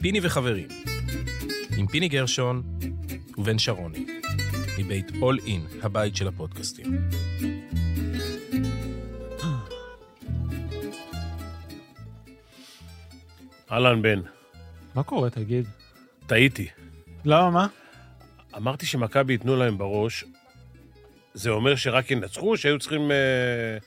פיני וחברים, עם פיני גרשון ובן שרוני, מבית All In, הבית של הפודקאסטים. אהלן בן, מה קורה, תגיד? טעיתי. למה, מה? אמרתי שמכבי ייתנו להם בראש, זה אומר שרק ינצחו, שהיו צריכים אה,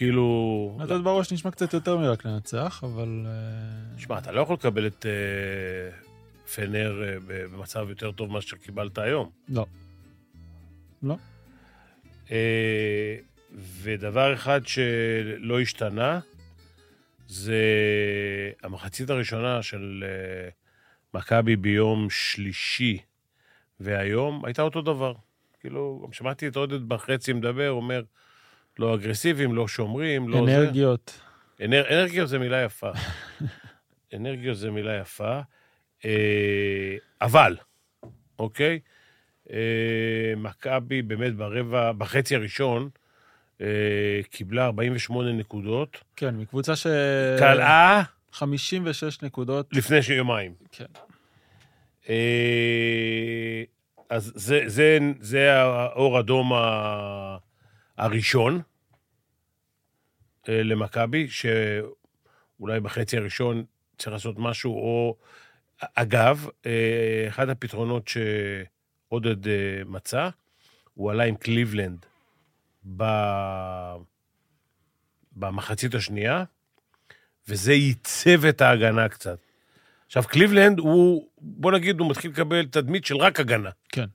כאילו... לתת בראש נשמע קצת יותר מרק לנצח, אבל... אה, שמע, אתה לא יכול לקבל את אה, פנר אה, במצב יותר טוב ממה שקיבלת היום. לא. לא. אה, ודבר אחד שלא השתנה, זה המחצית הראשונה של מכבי ביום שלישי והיום הייתה אותו דבר. כאילו, גם שמעתי את עודד בחצי מדבר, אומר, לא אגרסיביים, לא שומרים, לא זה. אנרגיות. אנר, אנרגיות זה מילה יפה. אנרגיות זה מילה יפה. אה, אבל, אוקיי? אה, מכבי באמת ברבע, בחצי הראשון, אה, קיבלה 48 נקודות. כן, מקבוצה ש... קלעה 56 נקודות. לפני יומיים. כן. אה, אז זה, זה, זה האור אדום הראשון למכבי, שאולי בחצי הראשון צריך לעשות משהו, או... אגב, אה, אחד הפתרונות שעודד אה, מצא, הוא עלה עם קליבלנד ב... במחצית השנייה, וזה ייצב את ההגנה קצת. עכשיו, קליבלנד הוא, בוא נגיד, הוא מתחיל לקבל תדמית של רק הגנה. כן.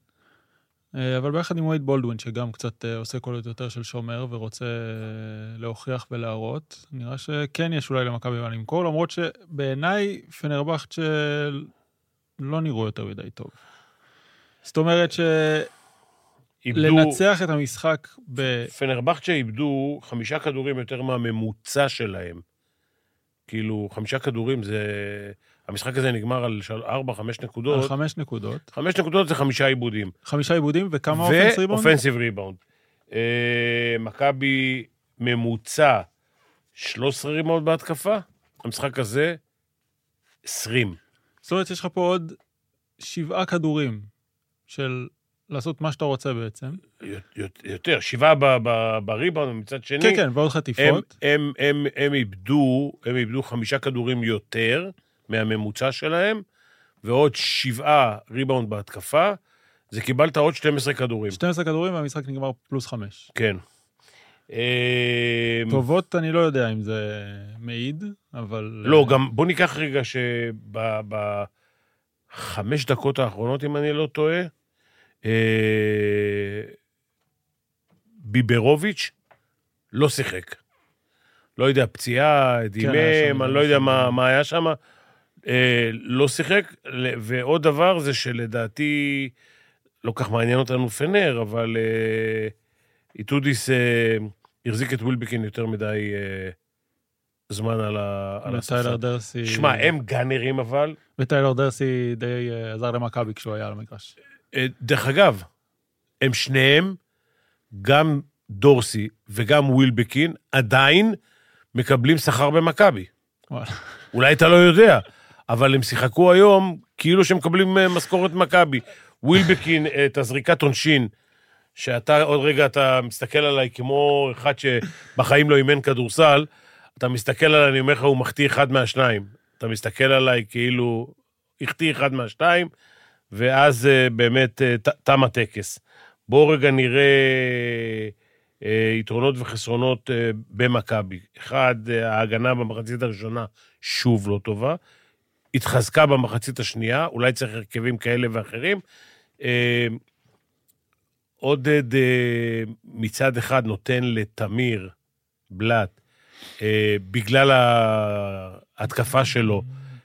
אה, אבל ביחד עם וייד בולדווין, שגם קצת אה, עושה קולות יותר של שומר ורוצה אה, להוכיח ולהראות, נראה שכן יש אולי למכבי מה למכור, למרות שבעיניי פנרבכט לא נראו יותר מדי טוב. זאת אומרת איבדו, שלנצח את המשחק ב... פנרבכצ'ה איבדו חמישה כדורים יותר מהממוצע שלהם. כאילו, חמישה כדורים זה... המשחק הזה נגמר על של- ארבע, חמש על נקודות. חמש נקודות, חמש נקודות זה חמישה איבודים. חמישה איבודים וכמה offense rebound? ו offensive rebound. אה, מכבי ממוצע 13 ריבאונד בהתקפה, המשחק הזה 20. זאת אומרת, יש לך פה עוד שבעה כדורים של לעשות מה שאתה רוצה בעצם. יותר, שבעה ב- ב- בריבאונד, ומצד שני, כן, כן, ועוד הם, חטיפות. הם, הם, הם איבדו, הם איבדו חמישה כדורים יותר מהממוצע שלהם, ועוד שבעה ריבאונד בהתקפה, זה קיבלת עוד 12 כדורים. 12 כדורים והמשחק נגמר פלוס 5. כן. אה, טובות, אני לא יודע אם זה מעיד, אבל... לא, גם בוא ניקח רגע שבחמש דקות האחרונות, אם אני לא טועה, אה, ביברוביץ' לא שיחק. לא יודע, פציעה, היה דימם, אני לא יודע מה היה שם. אה, לא שיחק, ועוד דבר זה שלדעתי, לא כך מעניין אותנו פנר, אבל אה, איטודיס אה, החזיק את ווילבקין יותר מדי אה, זמן על ה- על הספסל. וטיילר דרסי... שמע, הם גאנרים אבל. וטיילר דרסי די אה, עזר למכבי כשהוא היה על המגרש. אה, דרך אגב, הם שניהם, גם דורסי וגם ווילבקין, עדיין מקבלים שכר במכבי. אולי אתה לא יודע, אבל הם שיחקו היום כאילו שהם מקבלים אה, משכורת מכבי. ווילבקין, אה, את הזריקת עונשין, שאתה עוד רגע, אתה מסתכל עליי כמו אחד שבחיים לא אימן כדורסל, אתה מסתכל עליי, אני אומר לך, הוא מחטיא אחד מהשניים. אתה מסתכל עליי כאילו, החטיא אחד מהשתיים, ואז אה, באמת אה, תם הטקס. בואו רגע נראה אה, יתרונות וחסרונות אה, במכבי. אחד, אה, ההגנה במחצית הראשונה שוב לא טובה. התחזקה במחצית השנייה, אולי צריך הרכבים כאלה ואחרים. אה, עודד אה, מצד אחד נותן לתמיר בלאט, אה, בגלל ההתקפה שלו,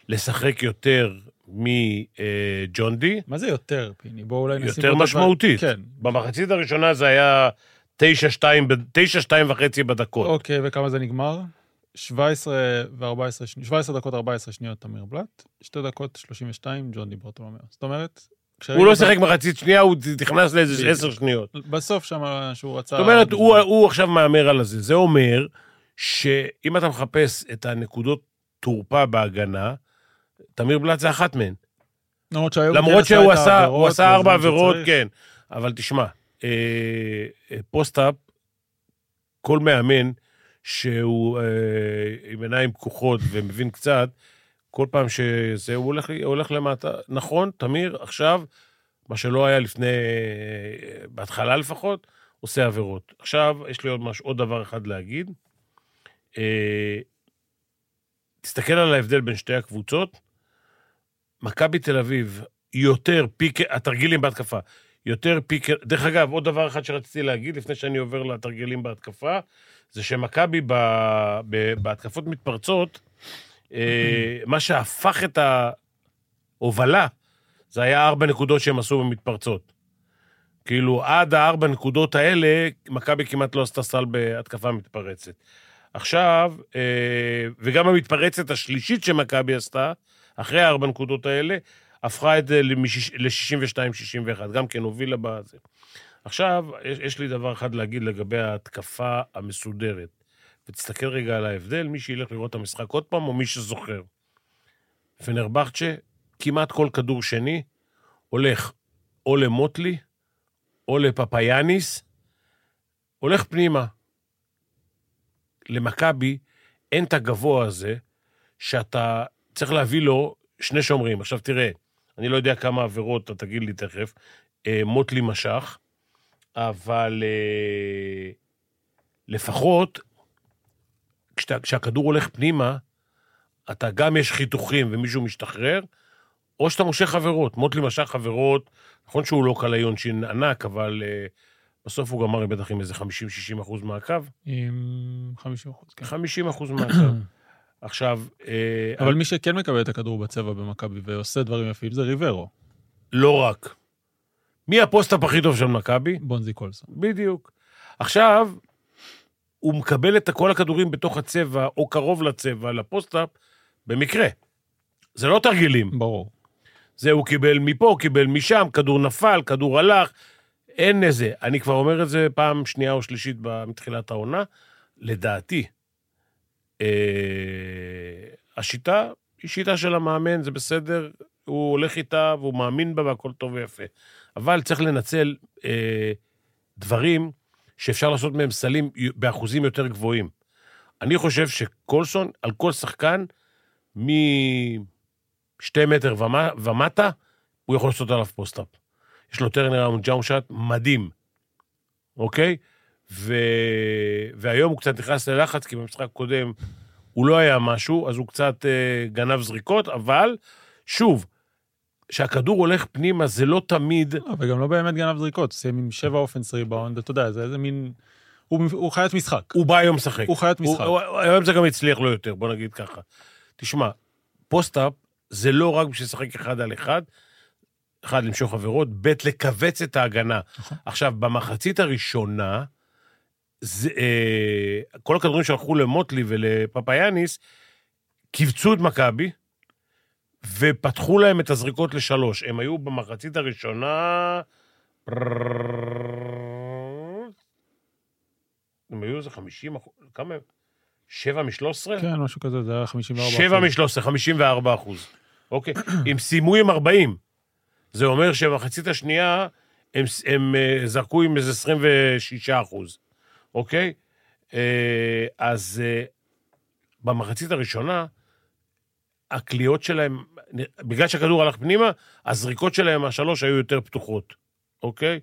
לשחק יותר מג'ון די, מה זה יותר, פיני? בואו אולי נשים... יותר משמעותית. כן. במחצית הראשונה זה היה 9-2 ב- 9-2 וחצי בדקות. אוקיי, וכמה זה נגמר? 17 ו-14 שניות, 17 דקות 14 שניות תמיר בלאט, 2 דקות 32 ג'ון די ברטולומיאו. זאת אומרת, הוא לא שיחק מחצית שנייה, הוא נכנס לאיזה בדיוק. 10 שניות. בסוף שם שהוא רצה... זאת אומרת, הוא, עכשיו מהמר על הזה. זה אומר שאם אתה מחפש את הנקודות תורפה בהגנה, תמיר בלאט זה אחת מהן. למרות שהיום למרות שהוא עשה, העבירות הוא עשה ארבע עבירות. כן. אבל תשמע, אה, אה, פוסט-אפ, כל מאמן שהוא אה, עם עיניים פקוחות ומבין קצת, כל פעם שזה, הוא הולך, הוא הולך למטה. נכון, תמיר, עכשיו, מה שלא היה לפני, אה, בהתחלה לפחות, עושה עבירות. עכשיו, יש לי עוד משהו, עוד דבר אחד להגיד. אה, תסתכל על ההבדל בין שתי הקבוצות. מכבי תל אביב, יותר פיק, התרגילים בהתקפה, יותר פיק... דרך אגב, עוד דבר אחד שרציתי להגיד לפני שאני עובר לתרגילים בהתקפה, זה שמכבי. בהתקפות מתפרצות, אה, מה שהפך את ההובלה, זה היה ארבע נקודות שהם עשו במתפרצות. כאילו, עד הארבע נקודות האלה, מכבי כמעט לא עשתה סל בהתקפה מתפרצת. עכשיו, אה, וגם המתפרצת השלישית שמכבי עשתה, אחרי הארבע נקודות האלה, הפכה את זה ל-62-61, גם כן הובילה בזה. עכשיו, יש, יש לי דבר אחד להגיד לגבי ההתקפה המסודרת. ותסתכל רגע על ההבדל, מי שילך לראות את המשחק עוד פעם, או מי שזוכר. פנרבכצ'ה, כמעט כל כדור שני, הולך או למוטלי, או לפפאיאניס, הולך פנימה. למכבי אין את הגבוה הזה, שאתה צריך להביא לו שני שומרים. עכשיו תראה, אני לא יודע כמה עבירות, אתה תגיד לי תכף, אה, מוטלי משך, אבל אה, לפחות כשאתה, כשהכדור הולך פנימה, אתה גם יש חיתוכים ומישהו משתחרר, או שאתה מושך עבירות. מוטלי משך עבירות, נכון שהוא לא קלעי עונשין ענק, אבל אה, בסוף הוא גמר בטח עם איזה 50-60 אחוז מהקו. עם 50 אחוז, כן. 50 אחוז מהקו. עכשיו, אה, אבל מי שכן מקבל את הכדור בצבע במכבי ועושה דברים יפים זה ריברו, לא רק. מי ה post-up הכי טוב של מכבי? בונזי קולסון. בדיוק. עכשיו, הוא מקבל את כל הכדורים בתוך הצבע, או קרוב לצבע, לפוסט-אפ, במקרה. זה לא תרגילים. ברור. זה הוא קיבל מפה, הוא קיבל משם, כדור נפל, כדור הלך, אין איזה. אני כבר אומר את זה פעם שנייה או שלישית מתחילת העונה. לדעתי, אה, השיטה היא שיטה של המאמן, זה בסדר, הוא הולך איתה והוא מאמין בה והכל טוב ויפה. אבל צריך לנצל אה, דברים שאפשר לעשות מהם סלים באחוזים יותר גבוהים. אני חושב שקולסון, על כל שחקן, משתי מטר ומה, ומטה, הוא יכול לעשות עליו פוסט-אפ. יש לו טרנר ג'און שאט מדהים, אוקיי? ו... והיום הוא קצת נכנס ללחץ, כי במשחק הקודם הוא לא היה משהו, אז הוא קצת אה, גנב זריקות, אבל שוב, כשהכדור הולך פנימה, זה לא תמיד... אבל גם לא באמת גנב זריקות, סיים עם שבע offense rebound, אתה יודע, זה איזה מין... הוא, הוא חיית משחק. הוא בא היום לשחק. הוא חיית משחק. הוא, הוא, היום זה גם הצליח לו יותר, בוא נגיד ככה. תשמע, post-up זה לא רק בשביל לשחק אחד על אחד, אחד, למשוך עבירות, ב', לכווץ את ההגנה. נכון. עכשיו, במחצית הראשונה, זה, אה, כל הכדורים שהלכו למוטלי ולפפאיאניס, כיווצו את מכבי, ופתחו להם את הזריקות לשלוש. הם היו במחצית הראשונה... הם היו איזה 50 אחוז, כמה הם? 7 מ-13? כן, משהו כזה, זה היה 54 7 מ-13, 54 אחוז. אוקיי? הם סיימו עם 40. זה אומר שבמחצית השנייה הם, הם אה, זרקו עם איזה 26 אחוז, אוקיי? אה, אז אה, במחצית הראשונה, הקליעות שלהם, בגלל שהכדור הלך פנימה, הזריקות שלהם מהשלוש היו יותר פתוחות, אוקיי?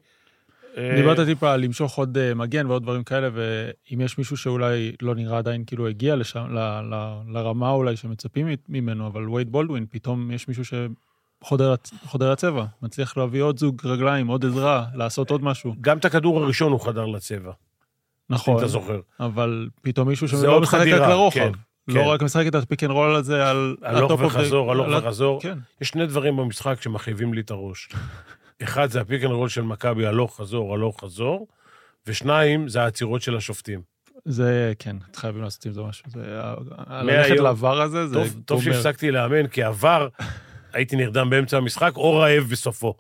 דיברת טיפה על למשוך עוד אה, מגן ועוד דברים כאלה, ואם יש מישהו שאולי לא נראה עדיין כאילו הגיע לשם, ל, ל, לרמה אולי שמצפים ממנו, אבל וייד בולדווין, פתאום יש מישהו שחודר הצבע, מצליח להביא עוד זוג רגליים, עוד עזרה, לעשות עוד משהו. גם את הכדור הראשון הוא חדר לצבע, אם נכון, אתה זוכר. אבל פתאום מישהו שלא משחק רק לרוחב. כן, לא כן. רק משחק את ה pick and roll הזה על... הלוך וחזור, הלוך וחזור. כן. יש שני דברים במשחק שמכאיבים לי את הראש. אחד, זה ה pick and roll של מכבי, הלוך חזור, הלוך חזור, ושניים, זה העצירות של השופטים. זה, כן, חייבים לעשות עם זה משהו. זה... ללכת לעבר הזה, זה טוב. שהפסקתי לאמן, כי עבר, הייתי נרדם באמצע המשחק, או רעב בסופו.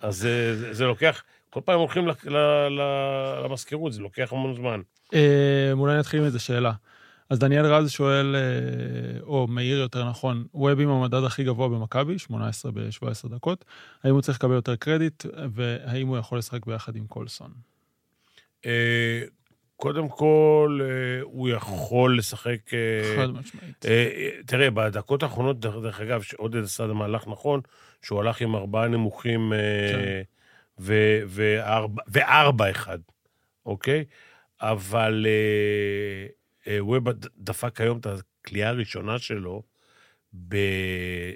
אז זה, זה, זה לוקח, כל פעם הולכים ל- ל- ל- למזכירות, זה לוקח המון זמן. אה, אולי נתחיל עם איזה שאלה. אז דניאל רז שואל, אה, או מאיר יותר נכון, ווב עם המדד הכי גבוה במכבי, 18 ב-17 דקות, האם הוא צריך לקבל יותר קרדיט, והאם הוא יכול לשחק ביחד עם קולסון? אה, קודם כל, אה, הוא יכול לשחק... חד משמעית. אה, אה, תראה, בדקות האחרונות, דרך אגב, שעודד עשה מהלך נכון, שהוא הלך עם ארבעה נמוכים כן. וארבע- אחד, אוקיי? אבל ווב ד- דפק היום את הכלייה הראשונה שלו ב-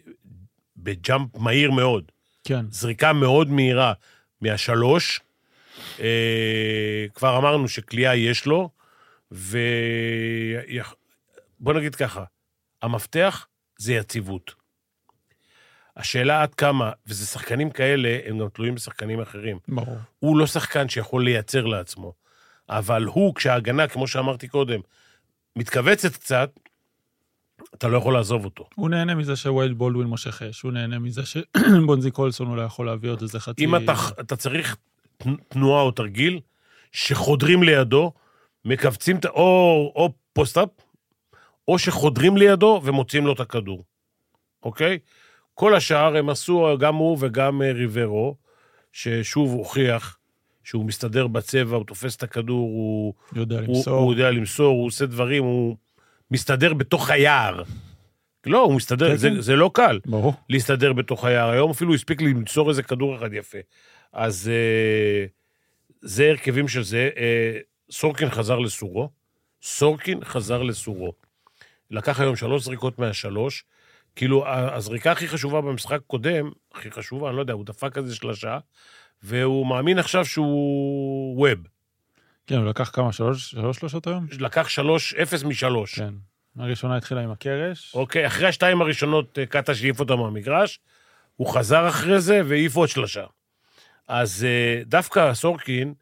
בג'אמפ מהיר מאוד. כן, זריקה מאוד מהירה מהשלוש. אה, כבר אמרנו שכליאה יש לו, ובוא נגיד ככה, המפתח זה יציבות. השאלה עד כמה, וזה שחקנים כאלה, הם גם תלויים בשחקנים אחרים. ברור. הוא לא שחקן שיכול לייצר לעצמו, אבל הוא, כשההגנה, כמו שאמרתי קודם, מתכווצת קצת, אתה לא יכול לעזוב אותו. הוא נהנה מזה שווייד בולדווין מושך אש, הוא נהנה מזה שבונזי קולסון אולי יכול להביא עוד איזה חצי... אם אתה, אתה צריך תנ- תנועה או תרגיל, שחודרים לידו, מכווצים, את ה- או, או פוסט-אפ, או שחודרים לידו ומוציאים לו את הכדור, אוקיי? כל השאר הם עשו, גם הוא וגם אה, ריברו, ששוב הוכיח שהוא מסתדר בצבע, הוא תופס את הכדור, הוא, יודע הוא, למסור. הוא יודע למסור, הוא עושה דברים, הוא מסתדר בתוך היער. לא, הוא מסתדר, כן, זה, כן. זה לא קל. ברור. להסתדר בתוך היער. היום אפילו הוא הספיק למסור איזה כדור אחד יפה. אז אה, זה הרכבים של זה. אה, סורקין חזר לסורו. סורקין חזר לסורו. לקח היום שלוש זריקות מהשלוש. כאילו, הזריקה הכי חשובה במשחק קודם, הכי חשובה, אני לא יודע, הוא דפק איזה שלושה, והוא מאמין עכשיו שהוא ווב. כן, הוא לקח כמה, שלוש שלוש שלושות היום? לקח שלוש, אפס משלוש. כן. הראשונה התחילה עם הקרש. אוקיי, אחרי השתיים הראשונות אה, קטש העיף אותה מהמגרש, הוא חזר אחרי זה והעיף עוד שלושה. אז אה, דווקא סורקין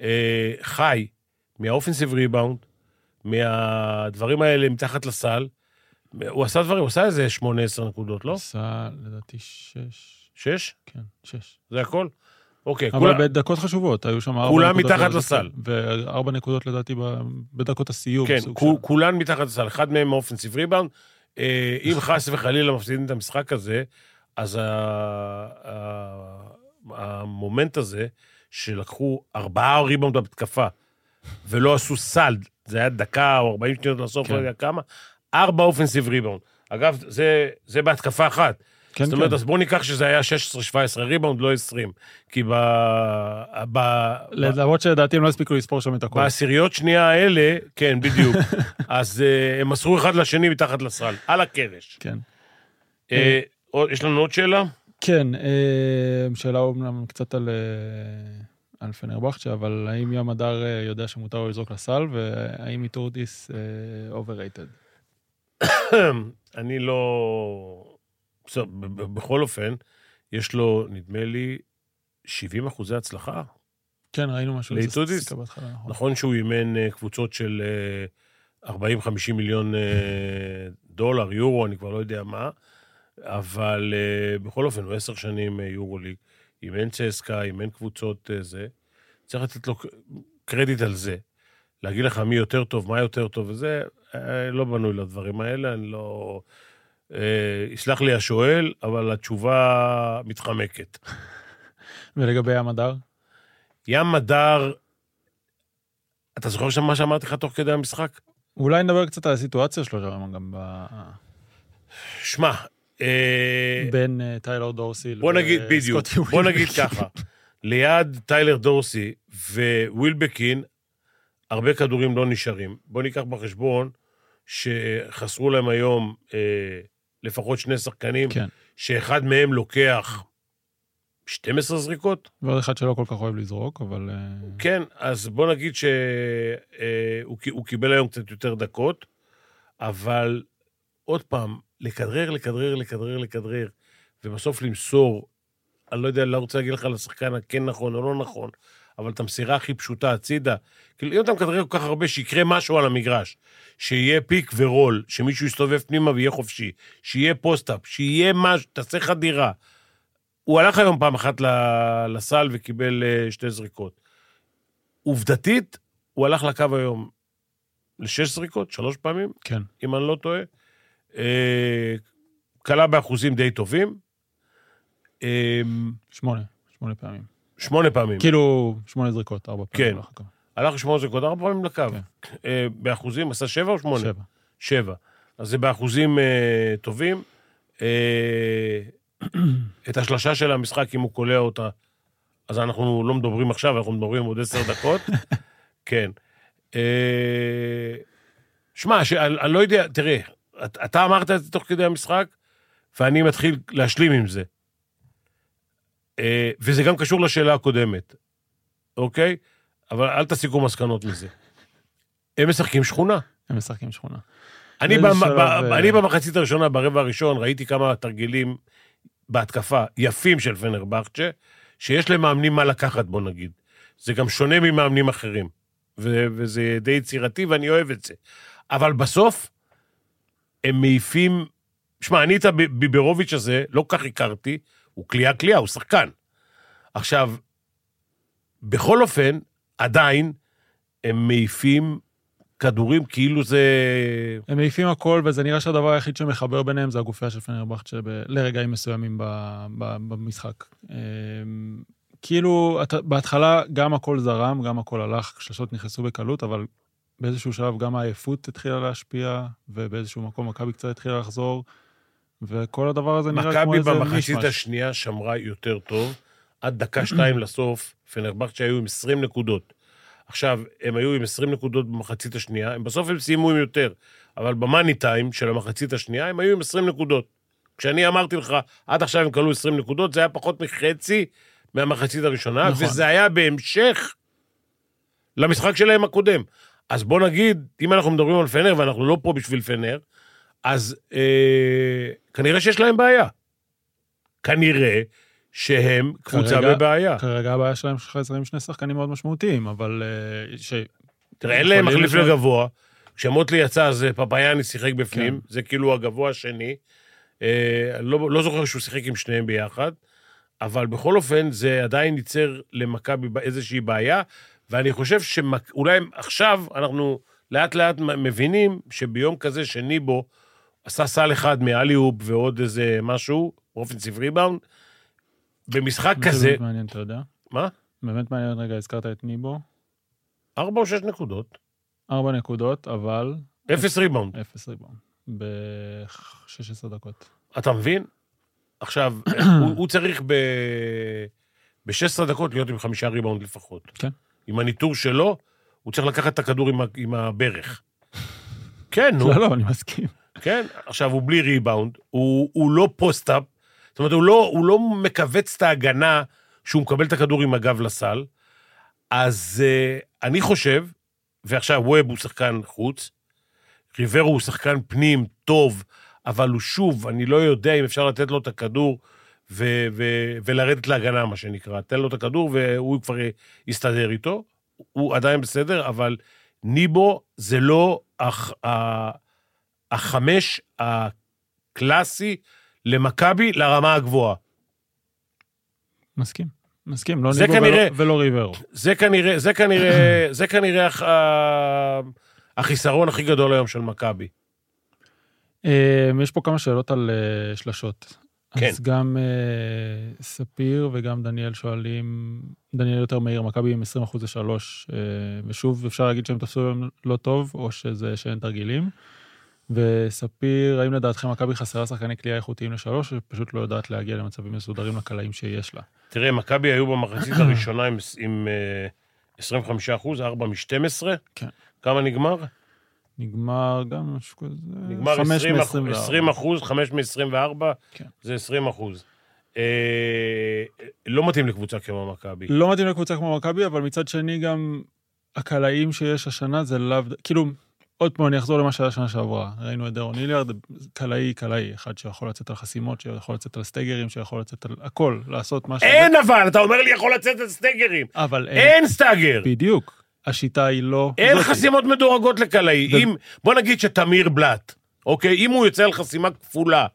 אה, חי מהאופנסיב ריבאונד, מהדברים האלה מתחת לסל. הוא עשה דברים, הוא עשה איזה 8-10 נקודות, לא? עשה, לדעתי, שש. שש? כן, שש. זה הכל? אוקיי, אבל כולם... בדקות חשובות, היו שם ארבע כולם נקודות. מתחת לדעתי, לסל. וארבע נקודות לדעתי בדקות הסיום. כן, כולן מתחת לסל, אחד מהם אופנסיב ריבאונד. אה, אם חס וחלילה מפסידים את המשחק הזה, אז ה- ה- המומנט הזה, שלקחו ארבעה ריבאונד בהתקפה, ולא עשו סל, זה היה דקה או 40 שניות לסוף, כן. לא יודע כמה, ארבע offensive rebound. אגב, זה, זה בהתקפה אחת. כן, זאת אומרת, כן. אז בואו ניקח שזה היה 16-17 ריבאונד, לא 20. כי ב... ב... למרות שלדעתי הם לא הספיקו לספור שם את הכל. בעשיריות שנייה האלה, כן, בדיוק. אז אה, הם מסרו אחד לשני מתחת לסל, על הקרש. כן. אה, עוד- יש לנו עוד שאלה? כן, אה, שאלה אומנם קצת על, אה, על פנרבכצ'ה, אבל האם ים מדר אה, יודע שמותר לו לזרוק לסל, והאם איטודיס overrated? אני לא... בכל אופן, יש לו, נדמה לי, 70 אחוזי הצלחה. כן, ראינו משהו. לאיטודיס? נכון. נכון שהוא אימן אה, קבוצות של אה, 40-50 מיליון אה, דולר, יורו, אני כבר לא יודע מה, אבל אה, בכל אופן, הוא עשר שנים אה, יורו-ליג, אימן צסקה, אימן קבוצות אה, זה. צריך לתת לו קרדיט על זה. להגיד לך מי יותר טוב, מה יותר טוב וזה, אה, לא בנוי לדברים האלה, אני לא... אה, יסלח לי השואל, אבל התשובה מתחמקת. ולגבי ים הדר? ים מדר, אתה זוכר שם מה שאמרתי לך תוך כדי המשחק? אולי נדבר קצת על הסיטואציה שלו שם גם ב... שמע, אה, בין אה, טיילר דורסי בוא נגיד, בדיוק, בוא נגיד. ככה, ליד טיילר דורסי ווילבקין, הרבה כדורים לא נשארים. בוא ניקח בחשבון שחסרו להם היום אה, לפחות שני שחקנים, כן, שאחד מהם לוקח 12 זריקות. ועוד אחד שלא כל כך אוהב לזרוק, אבל... אה, כן, אז בוא נגיד שהוא קיבל היום קצת יותר דקות, אבל עוד פעם, לכדרר, לכדרר, לכדרר, לכדרר, ובסוף למסור, אני לא יודע, לא רוצה להגיד לך לשחקן הכן נכון או לא נכון, אבל את המסירה הכי פשוטה הצידה, כאילו, אם אתה מכדרר כל כך הרבה, שיקרה משהו על המגרש, שיהיה פיק ורול, שמישהו יסתובב פנימה ויהיה חופשי, שיהיה פוסט-אפ, שיהיה משהו, תעשה חדירה. הוא הלך היום פעם אחת לסל וקיבל אה, שתי זריקות. עובדתית, הוא הלך לקו היום לשש זריקות, שלוש פעמים, כן. אם אני לא טועה. אה, כלה באחוזים די טובים. אה, שמונה, שמונה פעמים. שמונה פעמים. כאילו, שמונה זריקות, ארבע פעמים. כן. הלך לשמונה זריקות ארבע פעמים לקו. כן. אה, באחוזים, עשה שבע או שמונה? שבע. שבע. אז זה באחוזים אה, טובים. אה, את השלשה של המשחק, אם הוא קולע אותה, אז אנחנו לא מדברים עכשיו, אנחנו מדברים עוד עשר דקות. כן. אה, שמע, אני לא יודע, תראה, את- אתה אמרת את זה תוך כדי המשחק, ואני מתחיל להשלים עם זה. אה, וזה גם קשור לשאלה הקודמת, אוקיי? אבל אל תסיקו מסקנות מזה. הם משחקים שכונה. הם משחקים שכונה. אני, במ- ב- אה, אני במחצית הראשונה, ברבע הראשון, ראיתי כמה תרגילים בהתקפה יפים של פנרבכצ'ה, שיש למאמנים מה לקחת, בוא נגיד. זה גם שונה ממאמנים אחרים, ו- וזה די יצירתי, ואני אוהב את זה. אבל בסוף, הם מעיפים... שמע, אני את הביברוביץ' הזה לא כל כך הכרתי, הוא כליאה כליאה, הוא שחקן. עכשיו, בכל אופן, עדיין, הם מעיפים כדורים כאילו זה... הם מעיפים הכל, וזה נראה שהדבר היחיד שמחבר ביניהם זה הגופייה של פנרבכצ'ה ב- לרגעים מסוימים ב- ב- במשחק. אמ, כאילו, בהתחלה גם הכל זרם, גם הכל הלך, שלשות נכנסו בקלות, אבל באיזשהו שלב גם העייפות התחילה להשפיע, ובאיזשהו מקום מכבי קצת התחילה לחזור, וכל הדבר הזה נראה כמו מכבי איזה במחצית מישמש. השנייה שמרה יותר טוב. עד דקה שתיים לסוף, פנרבכצ'ה היו עם 20 נקודות. עכשיו, הם היו עם 20 נקודות במחצית השנייה, הם בסוף הם סיימו עם יותר, אבל במאני טיים של המחצית השנייה, הם היו עם 20 נקודות. כשאני אמרתי לך, עד עכשיו הם כלו 20 נקודות, זה היה פחות מחצי מהמחצית הראשונה, נכון. וזה היה בהמשך למשחק שלהם הקודם. אז בוא נגיד, אם אנחנו מדברים על פנר, ואנחנו לא פה בשביל פנר, אז אה, כנראה שיש להם בעיה. כנראה שהם קבוצה כרגע- בבעיה. כרגע הבעיה שלהם שחזרים שני שחקנים מאוד משמעותיים, אבל... אה, ש... תראה, אין להם מחליף לשנות- לגבוה. כשמוטלי יצא, אז פפאיאני שיחק בפנים, כן. זה כאילו הגבוה השני. אה, לא, לא זוכר שהוא שיחק עם שניהם ביחד, אבל בכל אופן, זה עדיין ייצר למכבי איזושהי בעיה, ואני חושב שאולי עכשיו אנחנו לאט לאט מבינים שביום כזה שניבו עשה סל אחד מ alley-oop ועוד איזה משהו, offensive rebound, במשחק זה כזה, באמת מעניין, אתה יודע? מה? באמת מעניין, רגע, הזכרת את ניבו. ארבע או שש נקודות, ארבע נקודות, אבל אפס ריבאונד. אפס ריבאונד. ב-16 דקות. אתה מבין? עכשיו, הוא, הוא צריך ב... ב-16 דקות להיות עם חמישה ריבאונד לפחות. כן. עם הניתור שלו, הוא צריך לקחת את הכדור עם, ה... עם הברך. כן, נו, לא, לא, אני מסכים. כן. עכשיו, הוא בלי ריבאונד, הוא, הוא לא post-up, זאת אומרת, הוא לא, הוא לא מכווץ את ההגנה שהוא מקבל את הכדור עם הגב לסל. אז uh, אני חושב, ועכשיו ווב הוא שחקן חוץ, ריברו הוא שחקן פנים טוב, אבל הוא שוב, אני לא יודע אם אפשר לתת לו את הכדור ו- ו- ולרדת להגנה, מה שנקרא. תן לו את הכדור והוא כבר יסתדר איתו. הוא עדיין בסדר, אבל ניבו זה לא ה- החמש הקלאסי למכבי לרמה הגבוהה. מסכים. מסכים, לא ניבו כנראה- ולא- ולא ריברו. זה כנראה, זה כנראה, זה כנראה הח- החיסרון הכי גדול היום של מכבי. אה, יש פה כמה שאלות על אה, שלשות. כן. אז גם אה, ספיר וגם דניאל שואלים, דניאל יותר מהיר, מכבי עם 20% לשלוש, אה, ושוב, אפשר להגיד שהם תפסו היום לא טוב, או שזה שאין תרגילים. וספיר, האם לדעתכם מכבי חסרה שחקני כליאה איכותיים לשלוש, או שפשוט לא יודעת להגיע למצבים מסודרים לקלעים שיש לה? תראה, מכבי היו במחצית הראשונה עם, עם אה, 25 אחוז, 4 מ-12. כן. כמה נגמר? נגמר גם משהו כזה... נגמר חמש 20 אחוז, מ- 20 אחוז, 5 מ-24, כן. זה 20 אחוז. אה, לא מתאים לקבוצה כמו מכבי. לא מתאים לקבוצה כמו מכבי, אבל מצד שני גם הקלעים שיש השנה זה לאו... כאילו, עוד פעם, אני אחזור למה שהיה שנה שעברה. ראינו את דרון היליארד, קלעי, קלעי, אחד שיכול לצאת על חסימות, שיכול לצאת על סטייגרים, שיכול לצאת על הכל, לעשות מה ש... אין אבל, אתה אומר לי יכול לצאת את סטגרים. אבל אין... אין stagger. בדיוק. השיטה היא לא... אין זאתי. חסימות מדורגות לקלעי. ו- אם, בוא נגיד שתמיר בלאט, אוקיי? אם הוא יוצא על חסימה כפולה,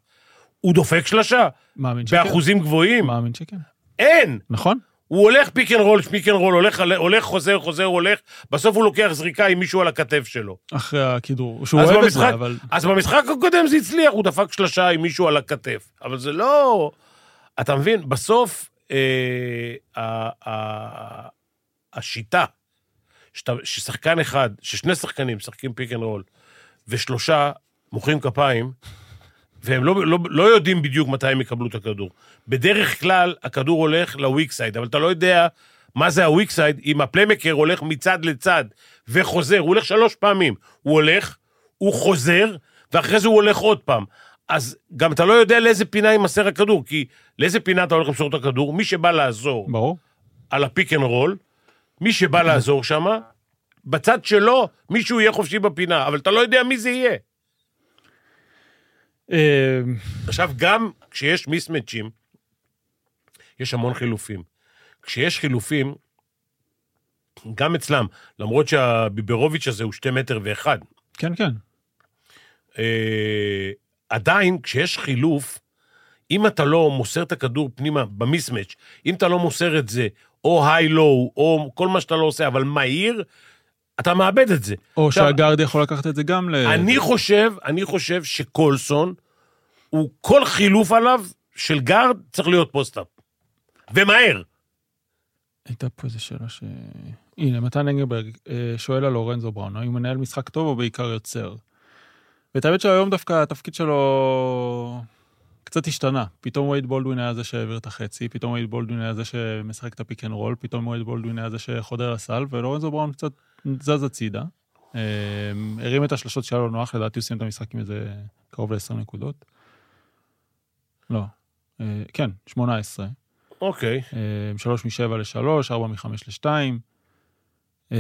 הוא דופק שלשה? מאמין שכן. באחוזים גבוהים? מאמין שכן. אין. נכון? הוא הולך pick and roll, pick and roll, הולך, הולך, חוזר, חוזר, הולך, בסוף הוא לוקח זריקה עם מישהו על הכתף שלו. אחרי הכדרור. שהוא אוהב את זה, אבל... אז במשחק הקודם זה הצליח, הוא דפק שלושה עם מישהו על הכתף. אבל זה לא... אתה מבין? בסוף, אה, ה- ה- השיטה, שאתה- ששחקן אחד, ששני שחקנים משחקים pick and roll, ושלושה מוחאים כפיים, והם לא, לא, לא יודעים בדיוק מתי הם יקבלו את הכדור. בדרך כלל, הכדור הולך ל weak side, אבל אתה לא יודע מה זה ה weak side אם הפליימקר הולך מצד לצד וחוזר, הוא הולך שלוש פעמים. הוא הולך, הוא חוזר, ואחרי זה הוא הולך עוד פעם. אז גם אתה לא יודע לאיזה פינה יימסר הכדור, כי לאיזה פינה אתה הולך למסור את הכדור, מי שבא לעזור ברור. על ה pick and roll, מי שבא לעזור שם, בצד שלו מישהו יהיה חופשי בפינה, אבל אתה לא יודע מי זה יהיה. אה, עכשיו, גם כשיש mismatch ים, יש המון חילופים. כשיש חילופים, גם אצלם, למרות שהביברוביץ' הזה הוא שתי מטר ואחד, כן, כן. אה, עדיין, כשיש חילוף, אם אתה לא מוסר את הכדור פנימה ב mismatch, אם אתה לא מוסר את זה, או high-low, או כל מה שאתה לא עושה, אבל מהיר, אתה מאבד את זה. או עכשיו- שהגארד יכול לקחת את זה גם ל... אני חושב, אני חושב שקולסון, הוא כל חילוף עליו של גארד צריך להיות post-up. ומהר. הייתה פה איזה שאלה ש... הנה, מתן אנגלברג אה, שואל על לורנזו בראון, האם הוא מנהל משחק טוב או בעיקר יוצר? ואת האמת שהיום דווקא התפקיד שלו קצת השתנה. פתאום וייד בולדווין היה זה שהעביר את החצי, פתאום וייד בולדווין היה זה שמשחק את ה pick and roll, פתאום וייד בולדווין היה זה שחודר לסל, ולורנזו בראון קצת זז הצידה. אה, הרים את השלשות שהיה לו נוח, לדעתי הוא סיים את המשחק עם איזה קרוב ל-20 נקודות. לא, אה, כן, 18. אוקיי. אה, שלוש משבע לשלוש, ארבע מחמש לשתיים. אה,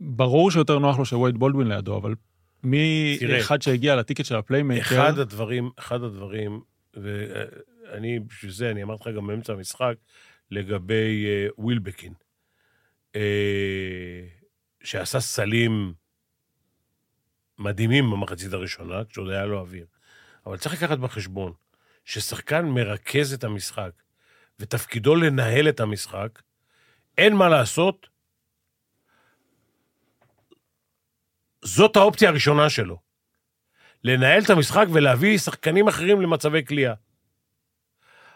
ברור שיותר נוח לו שווייד בולדווין לידו, אבל מי תראה. אחד שהגיע ל ticket של הפליימייקר, אחד הדברים, אחד הדברים, ואני, בשביל זה, אני אמרתי לך גם באמצע המשחק, לגבי אה, ווילבקין, אה, שעשה סלים מדהימים במחצית הראשונה, כשעוד היה לו אוויר. אבל צריך לקחת בחשבון ששחקן מרכז את המשחק, ותפקידו לנהל את המשחק, אין מה לעשות, זאת האופציה הראשונה שלו. לנהל את המשחק ולהביא שחקנים אחרים למצבי כליאה.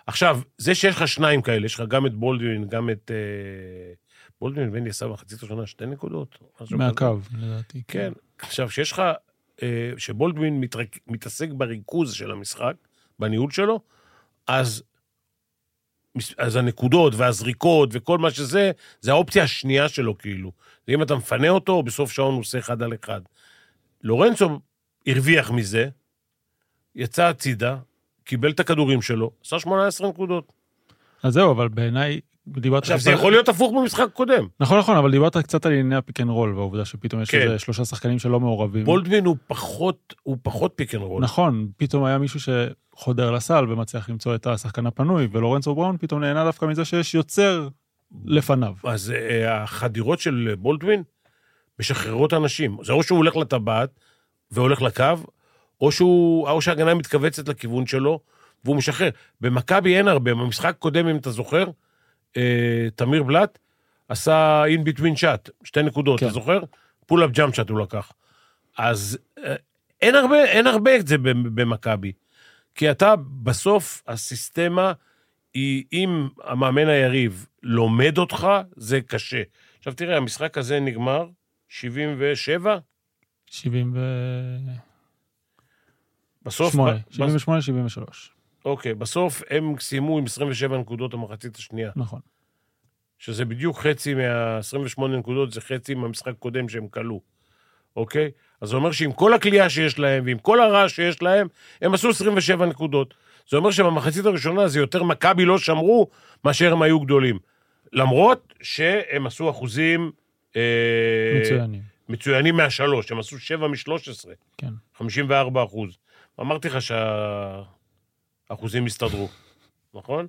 עכשיו, זה שיש לך שניים כאלה, יש לך גם את בולדווין, גם את... אה, בולדווין בני עשה במחצית הראשונה שתי נקודות. מהקו, לדעתי. כן. עכשיו, שיש לך... אה, שבולדווין מתרק, מתעסק בריכוז של המשחק, בניהול שלו, אז, אז הנקודות והזריקות וכל מה שזה, זה האופציה השנייה שלו, כאילו. ואם אתה מפנה אותו, בסוף שעון הוא עושה אחד על אחד. לורנצו הרוויח מזה, יצא הצידה, קיבל את הכדורים שלו, עשה 18 נקודות. אז זהו, אבל בעיניי, דיברת... עכשיו, זה יכול להיות הפוך במשחק קודם. נכון, נכון, אבל דיברת קצת על ענייני ה pick and roll, והעובדה שפתאום יש כן. איזה שלושה שחקנים שלא מעורבים. בולדווין הוא פחות, הוא פחות pick and roll. נכון, פתאום היה מישהו שחודר לסל ומצליח למצוא את השחקן הפנוי, ולורנצו בראון פתאום נהנה דווקא מזה שיש יוצר לפניו. אז אה, החדירות של בולדווין משחררות אנשים. זה או שהוא הולך לטבעת והולך לקו, או, שהוא, או שההגנה מתכווצת לכיוון שלו, והוא משחרר. במכבי אין הרבה, במשחק קודם, אם אתה זוכר, תמיר בלאט עשה in-between shot, שתי נקודות, כן. אתה זוכר? pull-up jump shot הוא לקח. אז אה, אין הרבה, אין הרבה את זה במכבי. כי אתה, בסוף, הסיסטמה היא, אם המאמן היריב לומד אותך, זה קשה. עכשיו תראה, המשחק הזה נגמר 77, 70 ו... בסוף... שמונה, ב- 78, 73. אוקיי, בסוף הם סיימו עם 27 נקודות המחצית השנייה, נכון. שזה בדיוק חצי מה-28 נקודות, זה חצי מהמשחק הקודם שהם כלו, אוקיי? אז זה אומר שעם כל הכלייה שיש להם ועם כל הרעש שיש להם, הם עשו 27 נקודות. זה אומר שבמחצית הראשונה זה יותר מכבי לא שמרו מאשר הם היו גדולים. למרות שהם עשו אחוזים... אה, מצוינים. מצוינים מהשלוש, הם עשו 7 מ-13, כן. 54 אחוז. אמרתי לך שהאחוזים הסתדרו, נכון?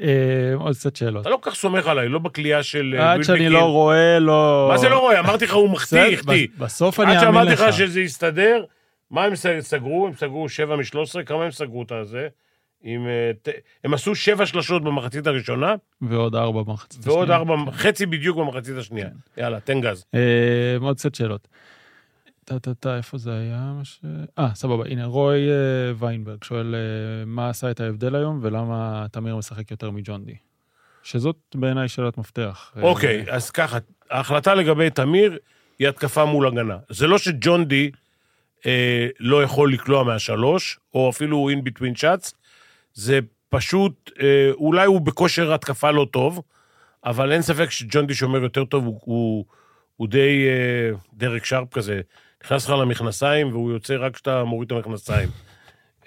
אה, עוד קצת שאלות. אתה לא כל כך סומך עליי, לא בכלייה של... אה, עד שאני. לא רואה, לא... מה זה לא רואה? אמרתי לך, הוא מחטיא, החטיא. בסוף אני עד אאמין שאמרתי לך. לך שזה יסתדר, מה הם סגרו? הם סגרו 7 מ-13, כמה הם סגרו את הזה? עם, אה, הם עשו שבע שלשות במחצית הראשונה, ועוד ארבע במחצית ועוד השנייה. ארבע, חצי בדיוק במחצית השנייה. יאללה, תן גז. עוד סט שאלות. טה טה טה, איפה זה היה? אה, סבבה, הנה, רוי אה, ויינברג שואל אה, מה עשה את ההבדל היום ולמה תמיר משחק יותר מג'ון די. שזאת בעיניי שאלת מפתח. אוקיי, אז ככה, ההחלטה לגבי תמיר היא התקפה מול הגנה. זה לא שג'ון די אה, לא יכול לקלוע מהשלוש, או אפילו in between shots, זה פשוט, אה, אולי הוא בכושר התקפה לא טוב, אבל אין ספק שג'ון די שומר יותר טוב, הוא, הוא, הוא די אה, דרק שרפ כזה. נכנס לך למכנסיים והוא יוצא רק כשאתה מוריד את המכנסיים.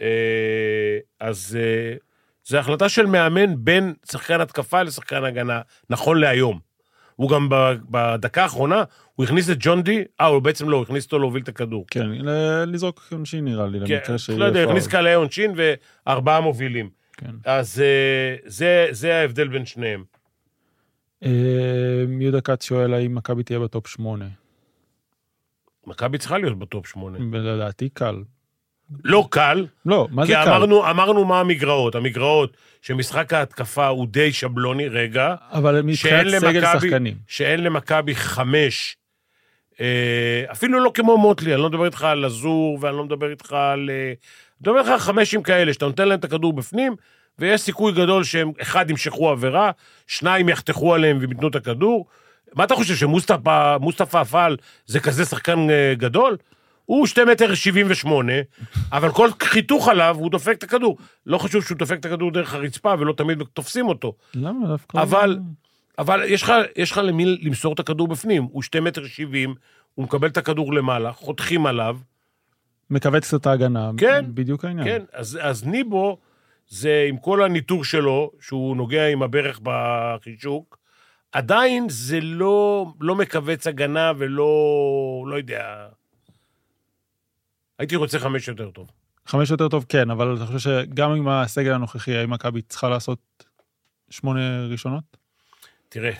אה, אז אה, זו החלטה של מאמן בין שחקן התקפה לשחקן הגנה, נכון להיום. הוא גם בדקה האחרונה, הוא הכניס את ג'ון די, אה, הוא בעצם לא, הוא הכניס אותו להוביל את הכדור. כן, לזרוק עונשין נראה לי, כן, למקרה שיהיה לא יודע. הכניס קלעי עונשין וארבעה מובילים. כן. אז אה, זה, זה ההבדל בין שניהם. יהודה כץ שואל האם מכבי תהיה בטופ שמונה. מכבי צריכה להיות בטופ שמונה. לדעתי קל. לא קל, לא, מה זה כי קל? אמרנו, אמרנו מה המגרעות. המגרעות שמשחק ההתקפה הוא די שבלוני, רגע, אבל מבחינת סגל למכבי- שחקנים. שאין למכבי חמש, אה, אפילו לא כמו מוטלי, אני לא מדבר איתך על לזור, ואני לא מדבר איתך על... אה, אני מדבר איתך על חמשים כאלה, שאתה נותן להם את הכדור בפנים, ויש סיכוי גדול שהם, אחד, ימשכו עבירה, שניים יחתכו עליהם והם ייתנו את הכדור. מה אתה חושב, שמוסטפא מוסטפא עפל זה כזה שחקן אה, גדול? הוא שתי מטר שבעים ושמונה, אבל כל חיתוך עליו, הוא דופק את הכדור. לא חשוב שהוא דופק את הכדור דרך הרצפה, ולא תמיד תופסים אותו. למה דווקא? אבל- אבל יש לך, יש לך למי למסור את הכדור בפנים. הוא שתי מטר שבעים, הוא מקבל את הכדור למעלה, חותכים עליו, מכווץ את ההגנה. כן, בדיוק העניין. כן? אז, אז ניבו, זה עם כל הניטור שלו, שהוא נוגע עם הברך בחישוק, עדיין זה לא, לא מכווץ הגנה ולא, לא יודע. הייתי רוצה חמש יותר טוב. חמש יותר טוב, כן, אבל אתה חושב שגם עם הסגל הנוכחי, האם מכבי צריכה לעשות שמונה ראשונות? תראה,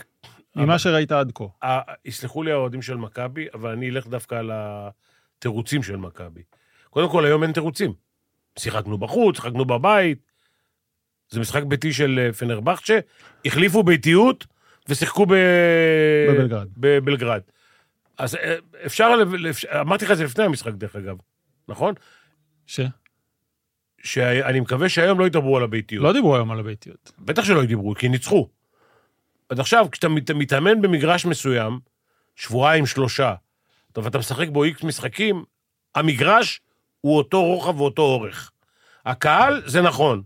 ממה שראית עד כה. ה- יסלחו לי האוהדים של מכבי, אבל אני אלך דווקא על התירוצים של מכבי. קודם כל, היום אין תירוצים. שיחקנו בחוץ, שיחקנו בבית. זה משחק ביתי של אה, פנרבכצ'ה, החליפו ביתיות ושיחקו ב... בבלגרד. בבלגרד. אז אה, אפשר, אמרתי לך את זה לפני המשחק, דרך אגב, נכון? ש? שאני מקווה שהיום לא ידברו על הביתיות. לא דיברו היום על הביתיות. בטח שלא ידברו, כי ניצחו. אז עכשיו, כשאתה מת- מתאמן במגרש מסוים, שבועיים, שלושה, טוב, ואתה משחק בו איקס משחקים, המגרש הוא אותו רוחב ואותו אורך. הקהל, זה נכון,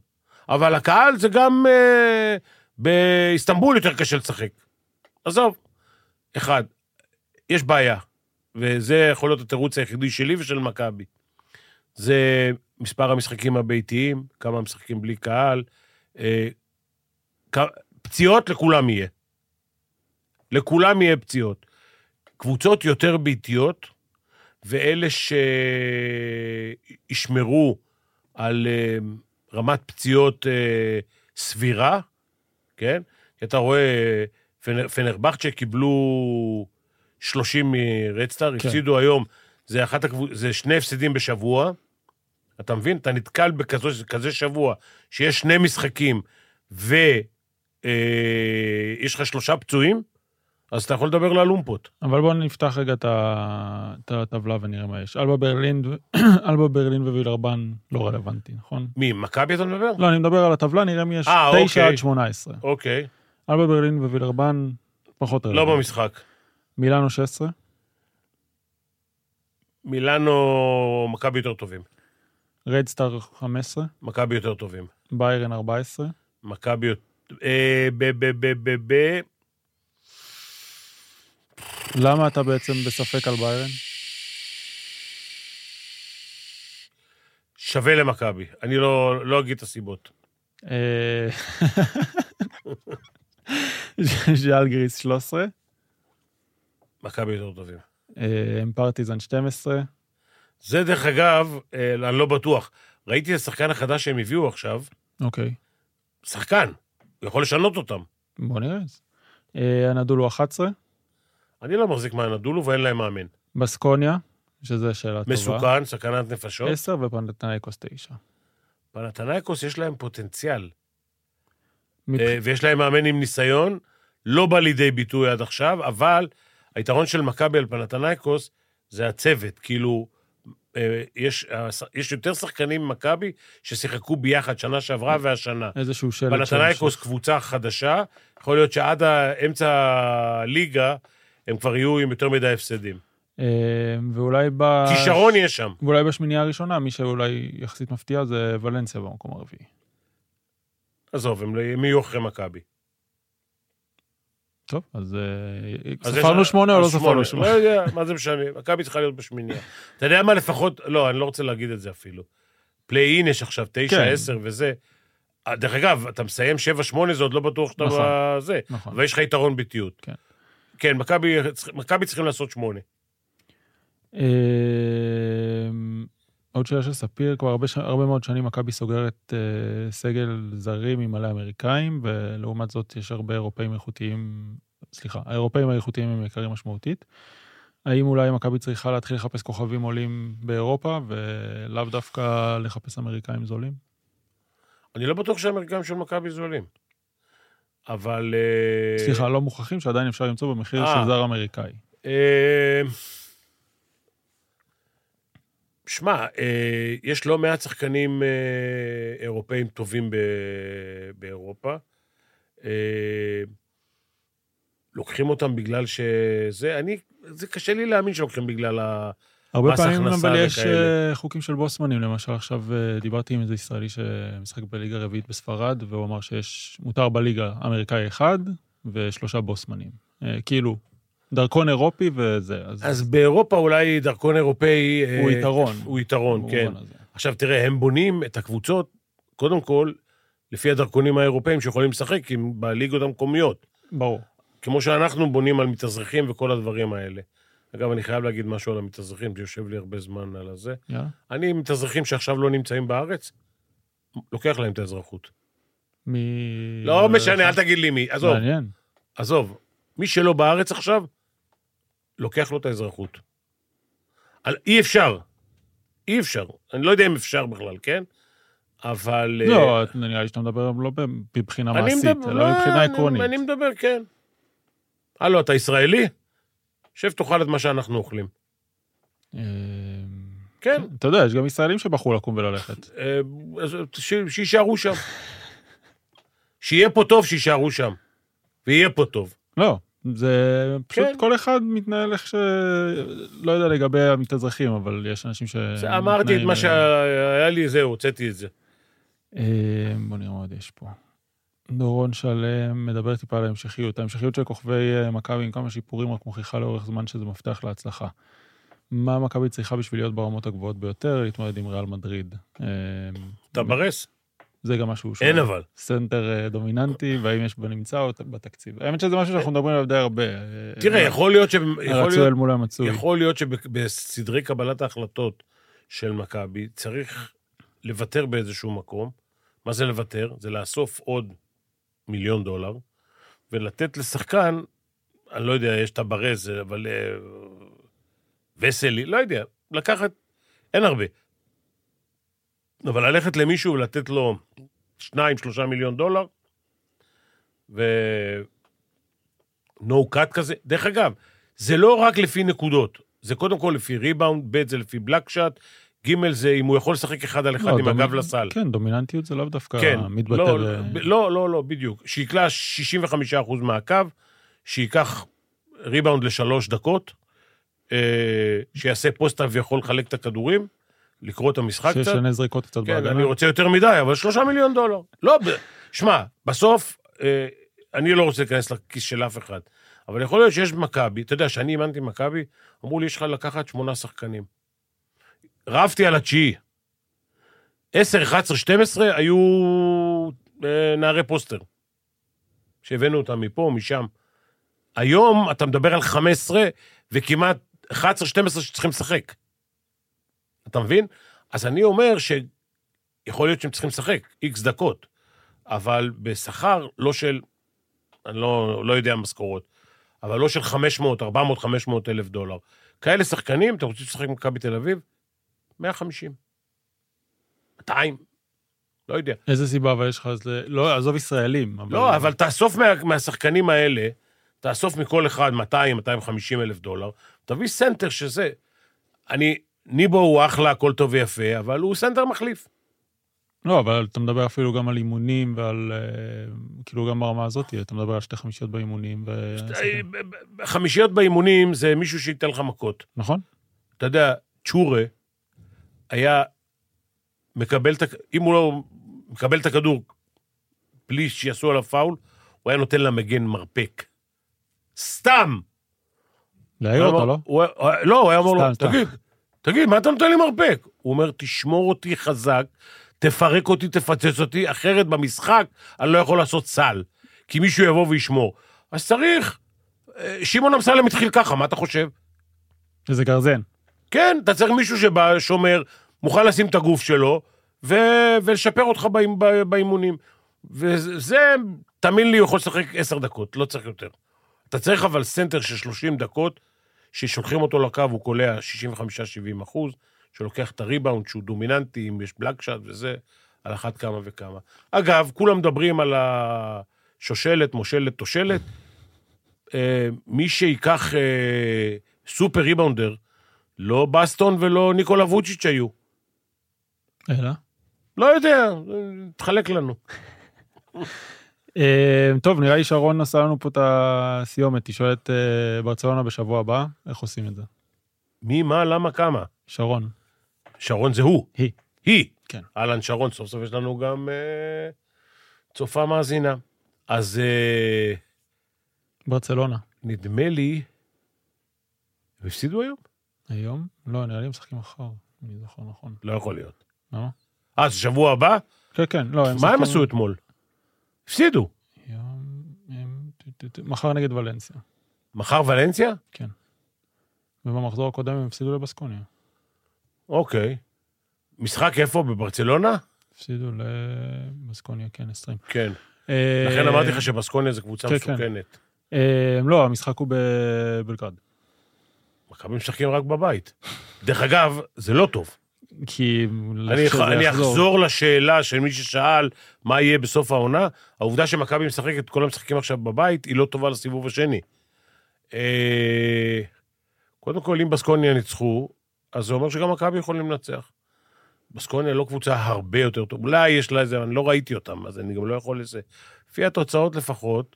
אבל הקהל זה גם... אה, באיסטנבול יותר קשה לשחק. עזוב. אחד, יש בעיה, וזה יכול להיות התירוץ היחידי שלי ושל מכבי. זה מספר המשחקים הביתיים, כמה משחקים בלי קהל, אה, פציעות לכולם יהיה. לכולם יהיה פציעות. קבוצות יותר ביתיות, ואלה שישמרו על אה, רמת פציעות אה, סבירה, כן? כי אתה רואה, פנר, פנרבכצ'ה קיבלו 30 מרדסטאר, כן. הפסידו היום, זה, אחת הקבוצ... זה שני הפסדים בשבוע. אתה מבין? אתה נתקל בכזה כזה שבוע, שיש שני משחקים, ויש אה, לך שלושה פצועים, אז אתה יכול לדבר לאלומפות. אבל בואו נפתח רגע את הטבלה ונראה מה יש. אלבה ברלין אלבה ברלין ווילרבן לא רלוונטי, נכון? מי, מכבי אתה מדבר? לא, אני מדבר על הטבלה, נראה מי יש אה, 9 אוקיי. עד 18. אוקיי. אלבה ברלין ווילרבן פחות לא רלוונטי. במשחק. מילאנו 16, מילאנו, מכבי יותר טובים. רדסטאר 15, מכבי יותר טובים. ביירן 14, מכבי... יותר- אה, ב... ב... ב... ב... ב... למה אתה בעצם בספק על ביירן? שווה למכבי. אני לא, לא אגיד את הסיבות. אה, ז'אלגריס 13, מכבי יותר טובים. אה, פרטיזן 12, זה, דרך אגב, אה, אני לא בטוח. ראיתי את השחקן החדש שהם הביאו עכשיו, אוקיי, שחקן. הוא יכול לשנות אותם. בוא נראה. אה, הנדולו 11, אני לא מחזיק מהנדולו ואין להם מאמן. בסקוניה, שזה שאלה טובה. מסוכן, סכנת נפשות. 10 ופנתנאיקוס 9. פנתנייקוס יש להם פוטנציאל, מבח- אה, ויש להם מאמן עם ניסיון, לא בא לידי ביטוי עד עכשיו, אבל היתרון של מכבי על פנתנייקוס זה הצוות, כאילו, אה, יש, יש יותר שחקנים ממכבי ששיחקו ביחד שנה שעברה והשנה. איזשהו שלט. פנתנייקוס שהמשיך. קבוצה חדשה, יכול להיות שעד אמצע הליגה הם כבר יהיו עם יותר מדי הפסדים. אה, ואולי ב... כישרון יש שם. ואולי בשמינייה הראשונה, מי שאולי יחסית מפתיע זה ולנסיה במקום הרביעי. עזוב, הם, הם יהיו אחרי מכבי. טוב, אז אה, ספרנו שמונה או לא ספרנו לא שמונה? יודע, מה זה משנה, מכבי צריכה להיות בשמיניה. אתה יודע מה לפחות, לא, אני לא רוצה להגיד את זה אפילו. פליי-אין יש עכשיו תשע, כן. עשר וזה. אה, דרך אגב, אתה מסיים שבע, שמונה, זה עוד לא בטוח שאתה נכון. נכון. אבל יש לך יתרון ביטיות. כן. כן, מכבי מכבי צריכים לעשות שמונה. אה, עוד שאלה של ספיר, כבר הרבה. הרבה מאוד שנים מכבי סוגרת אה, סגל זרים עם מלא אמריקאים, ולעומת זאת יש הרבה אירופאים איכותיים, סליחה, האירופאים האיכותיים הם יקרים משמעותית. האם אולי מכבי צריכה להתחיל לחפש כוכבים עולים באירופה, ולאו דווקא לחפש אמריקאים זולים? אני לא בטוח שהאמריקאים של מכבי זולים. אבל... אה, סליחה, לא מוכרחים שעדיין אפשר למצוא במחיר אה. של זר אמריקאי. אה, שמע, אה, יש לא מעט שחקנים אה, אירופאים טובים ב- באירופה. אה, לוקחים אותם בגלל שזה, אני, זה קשה לי להאמין שלוקחים בגלל ה... הרבה פעמים אבל יש וכאלה. אה, חוקים של בוסמנים, למשל עכשיו אה, דיברתי עם איזה ישראלי שמשחק בליגה הרביעית בספרד, והוא אמר שיש, מותר בליגה אמריקאי אחד ושלושה בוסמנים. אה, כאילו, דרכון אירופי וזה, אז, אז באירופה אולי דרכון אירופאי... אה, הוא יתרון. הוא יתרון, כן. הזה. עכשיו, תראה, הם בונים את הקבוצות, קודם כל, לפי הדרכונים האירופאים שיכולים לשחק עם, בליגות המקומיות. ברור. כמו שאנחנו בונים על מתאזרחים וכל הדברים האלה. אגב, אני חייב להגיד משהו על המתאזרחים, זה יושב לי הרבה זמן על הזה. יאללה. אני, מתאזרחים שעכשיו לא נמצאים בארץ, לוקח להם את האזרחות. מ... לא משנה, אל תגיד לי מי. עזוב, מעניין. עזוב. מי שלא בארץ עכשיו, לוקח לו את האזרחות. על- אי אפשר. אי אפשר. אני לא יודע אם אפשר בכלל, כן? אבל... אה, לא, נראה לי שאתה מדבר לא מבחינה מעשית, מדבר- אלא לא, מבחינה אני- עקרונית. אני מדבר, כן. הלו, אתה ישראלי? שב תאכל את מה שאנחנו אוכלים. אה, כן. אתה יודע, יש גם ישראלים שבחרו לקום וללכת. אה, שיישארו שם. שיהיה פה טוב, שיישארו שם. ויהיה פה טוב. לא, זה פשוט כן. כל אחד מתנהל איך ש... לא יודע לגבי המתאזרחים, אבל יש אנשים ש... אמרתי את מה שהיה לי, זהו, הוצאתי את זה. אה, בוא נראה מה עוד יש פה. דורון שלם מדבר טיפה על ההמשכיות. ההמשכיות של כוכבי אה, מכבי עם כמה שיפורים רק מוכיחה לאורך זמן שזה מפתח להצלחה. מה מכבי צריכה בשביל להיות ברמות הגבוהות ביותר, להתמודד עם ריאל מדריד? אה, את הברסה? זה גם משהו אין אבל. סנטר אה, דומיננטי, והאם יש בנמצא או בתקציב. האמת שזה משהו שאנחנו מדברים עליו די הרבה. אה, תראה, יכול להיות ש... הרצוי אל מול המצוי. יכול להיות שבסדרי קבלת ההחלטות של מכבי צריך לוותר באיזשהו מקום. מה זה לוותר? זה לאסוף עוד מיליון דולר, ולתת לשחקן, אני לא יודע, יש את הברז, אבל... אה, וסלי, לא יודע, לקחת, אין הרבה. אבל ללכת למישהו ולתת לו שניים, שלושה מיליון דולר, ו... no cut כזה. דרך אגב, זה לא רק לפי נקודות, זה קודם כל לפי ריבאונד, ב' זה לפי בלק שאט, ג' זה אם הוא יכול לשחק אחד על אחד לא, עם דומינ- הגב לסל. כן, דומיננטיות זה לאו דווקא כן, מתבטא לא. ב- לא, לא, לא, בדיוק. שיקלע 65% מהקו, שייקח ריבאונד לשלוש דקות, אה, שיעשה post-up ויכול לחלק את הכדורים, לקרוא את המשחק קצת. שישנה זריקות קצת כן, בהגנה. אני רוצה יותר מדי, אבל שלושה מיליון דולר. לא, שמע, בסוף, אה, אני לא רוצה להיכנס לכיס של אף אחד, אבל יכול להיות שיש מכבי, אתה יודע, כשאני אימנתי מכבי, אמרו לי, יש לך לקחת שמונה שחקנים. רבתי על התשיעי. 10, 11, 12 היו אה, נערי פוסטר. שהבאנו אותם מפה, משם. היום אתה מדבר על 15 וכמעט 11, 12 שצריכים לשחק. אתה מבין? אז אני אומר שיכול להיות שהם צריכים לשחק איקס דקות, אבל בשכר לא של, אני לא, לא יודע משכורות, אבל לא של 500, 400, 500 אלף דולר. כאלה שחקנים, אתה רוצה לשחק במכבי תל אביב? 150. 200. לא יודע. איזה סיבה אבל יש לך? לא, עזוב ישראלים. לא, אבל תאסוף מה, מהשחקנים האלה, תאסוף מכל אחד 200, 250 אלף דולר, תביא סנטר שזה... אני, ניבו הוא אחלה, הכל טוב ויפה, אבל הוא סנטר מחליף. לא, אבל אתה מדבר אפילו גם על אימונים ועל... אה, כאילו גם ברמה הזאת, אתה מדבר על שתי חמישיות באימונים ו... חמישיות באימונים זה מישהו שייתן לך מכות. נכון? אתה יודע, צ'ורה היה מקבל את... הכ- אם הוא לא מקבל את הכדור בלי שיעשו עליו פאול, הוא היה נותן למגן מרפק. סתם! להעיר אותו, לא? הוא היה- לא, הוא היה אומר לו. תגיד, תגיד, מה אתה נותן לי מרפק? הוא אומר, תשמור אותי חזק, תפרק אותי, תפוצץ אותי, אחרת במשחק אני לא יכול לעשות סל, כי מישהו יבוא וישמור. אז צריך. אה, שמעון אמסלם התחיל ככה, מה אתה חושב? איזה גרזן. כן, אתה צריך מישהו שבא, שומר, מוכן לשים את הגוף שלו, ו... ולשפר אותך באימ... ב- באימונים. וזה, תאמין לי, הוא יכול לשחק עשר דקות, לא צריך יותר. אתה צריך אבל סנטר של 30 דקות, ששולחים אותו לקו, הוא קולע 65-70 אחוז, שלוקח את הריבאונד, שהוא דומיננטי, אם יש block shot וזה, על אחת כמה וכמה. אגב, כולם מדברים על השושלת, מושלת, תושלת. אה, מי ייקח אה, super rebounder, לא בסטון ולא ניקולה ווצ'יץ' היו. אלא? לא יודע, תחלק לנו. אה, טוב, נראה לי שרון עשה לנו פה את הסיומת. היא שואלת אה, ברצלונה בשבוע הבא, איך עושים את זה? מי, מה, למה, כמה? שרון. שרון זה הוא. היא. היא. כן. אהלן שרון, סוף סוף יש לנו גם אה, צופה מאזינה. אז אה, ברצלונה. נדמה לי... הם הפסידו היום? היום? לא, נראה לי הם משחקים מחר. אני זוכר נכון. לא יכול להיות. למה? אה, זה שבוע הבא? כן, כן, לא, הם מה הם עשו אתמול? הפסידו. מחר נגד ולנסיה. מחר ולנסיה? ובמחזור הקודם הם הפסידו לבסקוניה. אוקיי. משחק איפה? בברצלונה? הפסידו לבסקוניה, כן, 20. כן. אה, לכן אמרתי לך שבסקוניה זו קבוצה כן, כן. מסוכנת. אה, לא, המשחק הוא בבלגרד. מכבי משחקים רק בבית. דרך אגב, זה לא טוב. כי... אני, אני. אחזור לשאלה של מי ששאל מה יהיה בסוף העונה. העובדה שמכבי משחקת, כל המשחקים עכשיו בבית, היא לא טובה לסיבוב השני. אה, קודם כל, אם בסקוניה ניצחו, אז זה אומר שגם מכבי יכולים לנצח. בסקוניה לא קבוצה הרבה יותר טוב. אולי יש לה איזה, אני לא ראיתי אותם, אז אני גם לא יכול לזה. לפי התוצאות לפחות,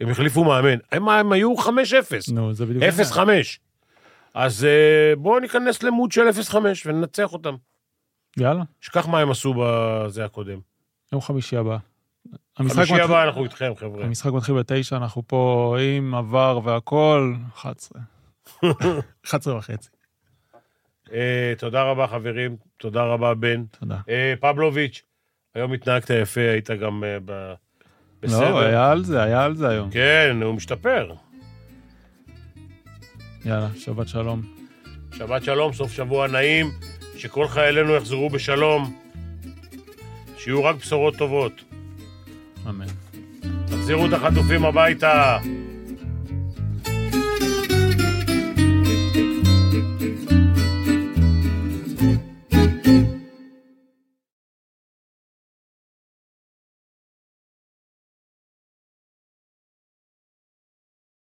הם החליפו מאמן. הם, הם היו 5-0. נו, זה בדיוק... 0-5. אז אה, בואו ניכנס למוד של 0-5 וננצח אותם. יאללה, שכח מה הם עשו בזה הקודם. יום חמישי הבא. חמישי מתחיל- הבא אנחנו איתכם, חבר'ה. המשחק מתחיל בתשע, אנחנו פה עם עבר והכל, 11. 11 וחצי. אה, תודה רבה, חברים. תודה רבה, בן. תודה. אה, פבלוביץ', היום התנהגת יפה, היית גם אה, ב... בסדר. לא, היה על זה, היה על זה היום. כן, הוא משתפר. יאללה, שבת שלום. שבת שלום, סוף שבוע נעים, שכל חיילינו יחזרו בשלום, שיהיו רק בשורות טובות. אמן. תחזירו את החטופים הביתה.